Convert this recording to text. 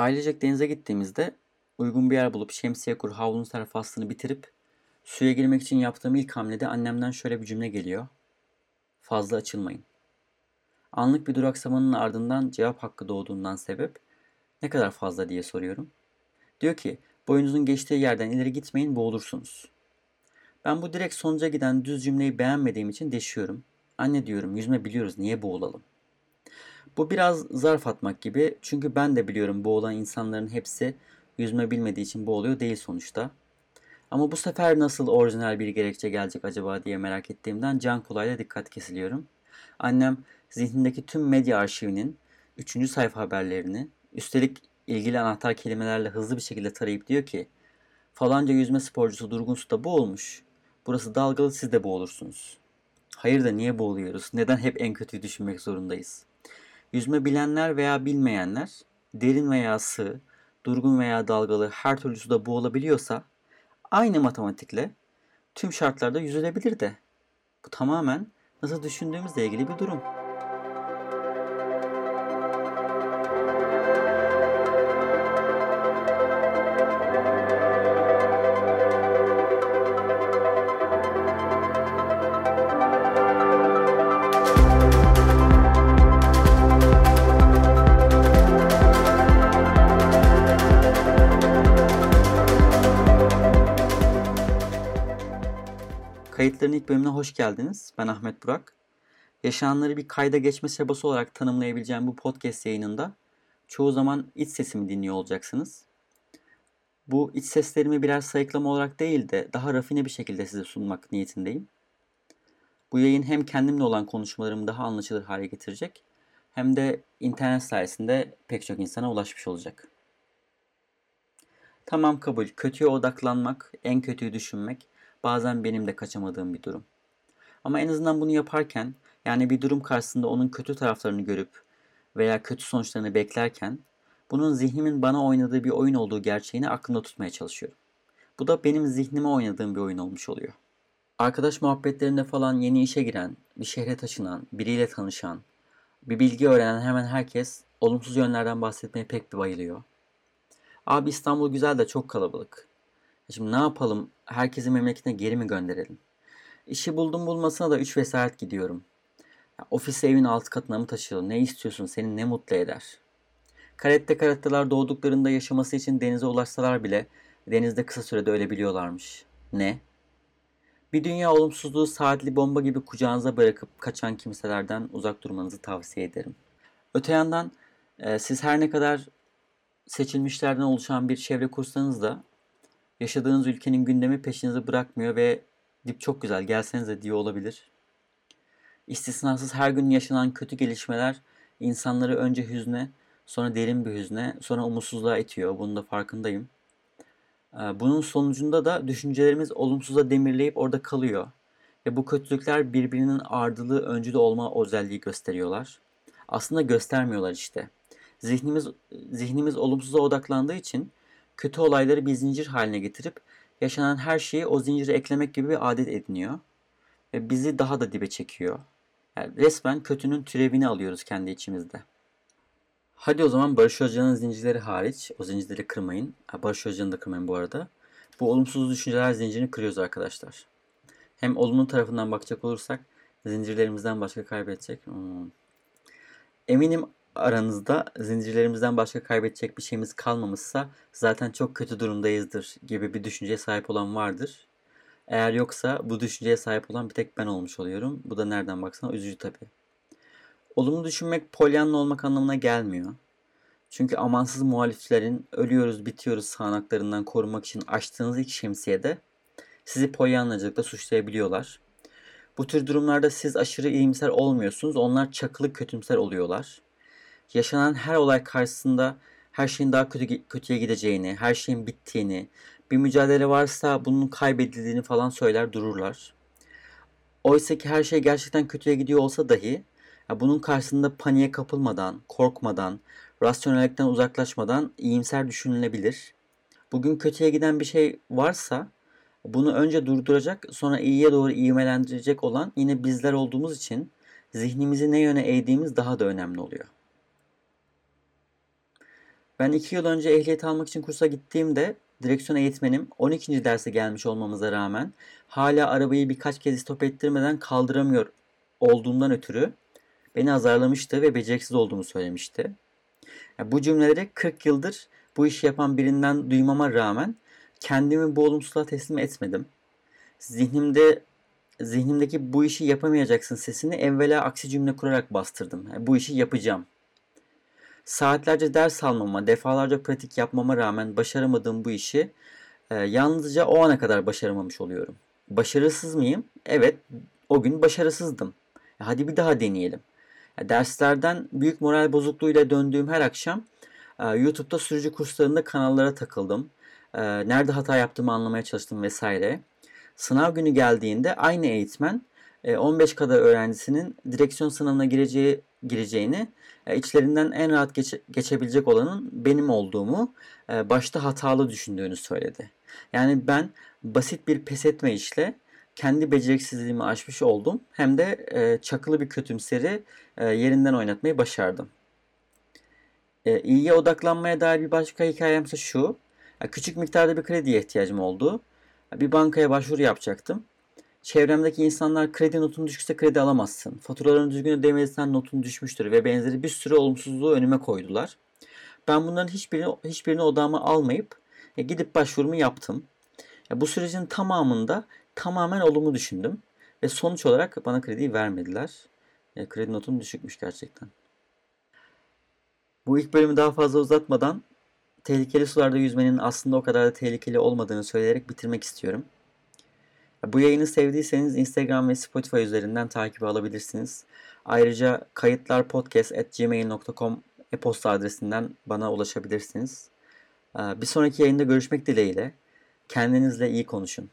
Ailecek denize gittiğimizde uygun bir yer bulup şemsiye kur, havlunun ser faslını bitirip suya girmek için yaptığım ilk hamlede annemden şöyle bir cümle geliyor. Fazla açılmayın. Anlık bir duraksamanın ardından cevap hakkı doğduğundan sebep ne kadar fazla diye soruyorum. Diyor ki boyunuzun geçtiği yerden ileri gitmeyin boğulursunuz. Ben bu direkt sonuca giden düz cümleyi beğenmediğim için deşiyorum. Anne diyorum yüzme biliyoruz niye boğulalım? Bu biraz zarf atmak gibi çünkü ben de biliyorum boğulan insanların hepsi yüzme bilmediği için boğuluyor değil sonuçta. Ama bu sefer nasıl orijinal bir gerekçe gelecek acaba diye merak ettiğimden can kolayla dikkat kesiliyorum. Annem zihnindeki tüm medya arşivinin 3. sayfa haberlerini üstelik ilgili anahtar kelimelerle hızlı bir şekilde tarayıp diyor ki falanca yüzme sporcusu durgun suda boğulmuş. Burası dalgalı siz de boğulursunuz. Hayır da niye boğuluyoruz? Neden hep en kötüyü düşünmek zorundayız? Yüzme bilenler veya bilmeyenler derin veya sığ, durgun veya dalgalı her türlü suda boğulabiliyorsa aynı matematikle tüm şartlarda yüzülebilir de. Bu tamamen nasıl düşündüğümüzle ilgili bir durum. Kayıtların ilk bölümüne hoş geldiniz. Ben Ahmet Burak. Yaşananları bir kayda geçme çabası olarak tanımlayabileceğim bu podcast yayınında çoğu zaman iç sesimi dinliyor olacaksınız. Bu iç seslerimi birer sayıklama olarak değil de daha rafine bir şekilde size sunmak niyetindeyim. Bu yayın hem kendimle olan konuşmalarımı daha anlaşılır hale getirecek hem de internet sayesinde pek çok insana ulaşmış olacak. Tamam kabul, kötüye odaklanmak, en kötüyü düşünmek bazen benim de kaçamadığım bir durum. Ama en azından bunu yaparken yani bir durum karşısında onun kötü taraflarını görüp veya kötü sonuçlarını beklerken bunun zihnimin bana oynadığı bir oyun olduğu gerçeğini aklımda tutmaya çalışıyorum. Bu da benim zihnime oynadığım bir oyun olmuş oluyor. Arkadaş muhabbetlerinde falan yeni işe giren, bir şehre taşınan, biriyle tanışan, bir bilgi öğrenen hemen herkes olumsuz yönlerden bahsetmeye pek bir bayılıyor. Abi İstanbul güzel de çok kalabalık. Şimdi ne yapalım? Herkesi memleketine geri mi gönderelim? İşi buldum bulmasına da 3 vesayet gidiyorum. Ya, ofise evin alt katına mı taşıyalım? Ne istiyorsun? Seni ne mutlu eder? Karette karetteler doğduklarında yaşaması için denize ulaşsalar bile denizde kısa sürede ölebiliyorlarmış. Ne? Bir dünya olumsuzluğu saatli bomba gibi kucağınıza bırakıp kaçan kimselerden uzak durmanızı tavsiye ederim. Öte yandan e, siz her ne kadar seçilmişlerden oluşan bir çevre kursanız da yaşadığınız ülkenin gündemi peşinizi bırakmıyor ve dip çok güzel gelsenize diye olabilir. İstisnasız her gün yaşanan kötü gelişmeler insanları önce hüzne, sonra derin bir hüzne, sonra umutsuzluğa itiyor. Bunun da farkındayım. Ee, bunun sonucunda da düşüncelerimiz olumsuza demirleyip orada kalıyor. Ve bu kötülükler birbirinin ardılı, öncülü olma özelliği gösteriyorlar. Aslında göstermiyorlar işte. Zihnimiz zihnimiz olumsuza odaklandığı için kötü olayları bir zincir haline getirip yaşanan her şeyi o zincire eklemek gibi bir adet ediniyor. Ve bizi daha da dibe çekiyor. Yani resmen kötünün türevini alıyoruz kendi içimizde. Hadi o zaman Barış Hoca'nın zincirleri hariç, o zincirleri kırmayın. Barış Hoca'nı da kırmayın bu arada. Bu olumsuz düşünceler zincirini kırıyoruz arkadaşlar. Hem olumlu tarafından bakacak olursak zincirlerimizden başka kaybedecek. Hmm. Eminim aranızda zincirlerimizden başka kaybedecek bir şeyimiz kalmamışsa zaten çok kötü durumdayızdır gibi bir düşünceye sahip olan vardır. Eğer yoksa bu düşünceye sahip olan bir tek ben olmuş oluyorum. Bu da nereden baksana üzücü tabii. Olumlu düşünmek polyanlı olmak anlamına gelmiyor. Çünkü amansız muhaliflerin ölüyoruz bitiyoruz sağanaklarından korumak için açtığınız ilk şemsiyede sizi polyanlacılıkla suçlayabiliyorlar. Bu tür durumlarda siz aşırı iyimser olmuyorsunuz. Onlar çakılı kötümser oluyorlar yaşanan her olay karşısında her şeyin daha kötü kötüye gideceğini, her şeyin bittiğini, bir mücadele varsa bunun kaybedildiğini falan söyler dururlar. Oysa ki her şey gerçekten kötüye gidiyor olsa dahi bunun karşısında paniğe kapılmadan, korkmadan, rasyonellikten uzaklaşmadan iyimser düşünülebilir. Bugün kötüye giden bir şey varsa bunu önce durduracak sonra iyiye doğru ivmelendirecek olan yine bizler olduğumuz için zihnimizi ne yöne eğdiğimiz daha da önemli oluyor. Ben 2 yıl önce ehliyet almak için kursa gittiğimde direksiyon eğitmenim 12. derse gelmiş olmamıza rağmen hala arabayı birkaç kez stop ettirmeden kaldıramıyor olduğundan ötürü beni azarlamıştı ve beceriksiz olduğumu söylemişti. Yani bu cümleleri 40 yıldır bu işi yapan birinden duymama rağmen kendimi bu olumsuzluğa teslim etmedim. Zihnimde zihnimdeki bu işi yapamayacaksın sesini evvela aksi cümle kurarak bastırdım. Yani bu işi yapacağım. Saatlerce ders almama, defalarca pratik yapmama rağmen başaramadığım bu işi e, yalnızca o ana kadar başaramamış oluyorum. Başarısız mıyım? Evet, o gün başarısızdım. Hadi bir daha deneyelim. Derslerden büyük moral bozukluğuyla döndüğüm her akşam e, YouTube'da sürücü kurslarında kanallara takıldım. E, nerede hata yaptığımı anlamaya çalıştım vesaire. Sınav günü geldiğinde aynı eğitmen 15 e, kadar öğrencisinin direksiyon sınavına gireceği gireceğini, içlerinden en rahat geçe, geçebilecek olanın benim olduğumu, başta hatalı düşündüğünü söyledi. Yani ben basit bir pes etme işle kendi beceriksizliğimi aşmış oldum. Hem de e, çakılı bir kötümseri e, yerinden oynatmayı başardım. E, iyiye odaklanmaya dair bir başka hikayem ise şu. Küçük miktarda bir krediye ihtiyacım oldu. Bir bankaya başvuru yapacaktım. Çevremdeki insanlar kredi notun düşükse kredi alamazsın. Faturalarını düzgün ödemediysen notun düşmüştür ve benzeri bir sürü olumsuzluğu önüme koydular. Ben bunların hiçbirini, hiçbirini odağıma almayıp e, gidip başvurumu yaptım. bu sürecin tamamında tamamen olumlu düşündüm. Ve sonuç olarak bana krediyi vermediler. E, kredi notum düşükmüş gerçekten. Bu ilk bölümü daha fazla uzatmadan tehlikeli sularda yüzmenin aslında o kadar da tehlikeli olmadığını söyleyerek bitirmek istiyorum. Bu yayını sevdiyseniz Instagram ve Spotify üzerinden takip alabilirsiniz. Ayrıca kayıtlarpodcast.gmail.com e-posta adresinden bana ulaşabilirsiniz. Bir sonraki yayında görüşmek dileğiyle. Kendinizle iyi konuşun.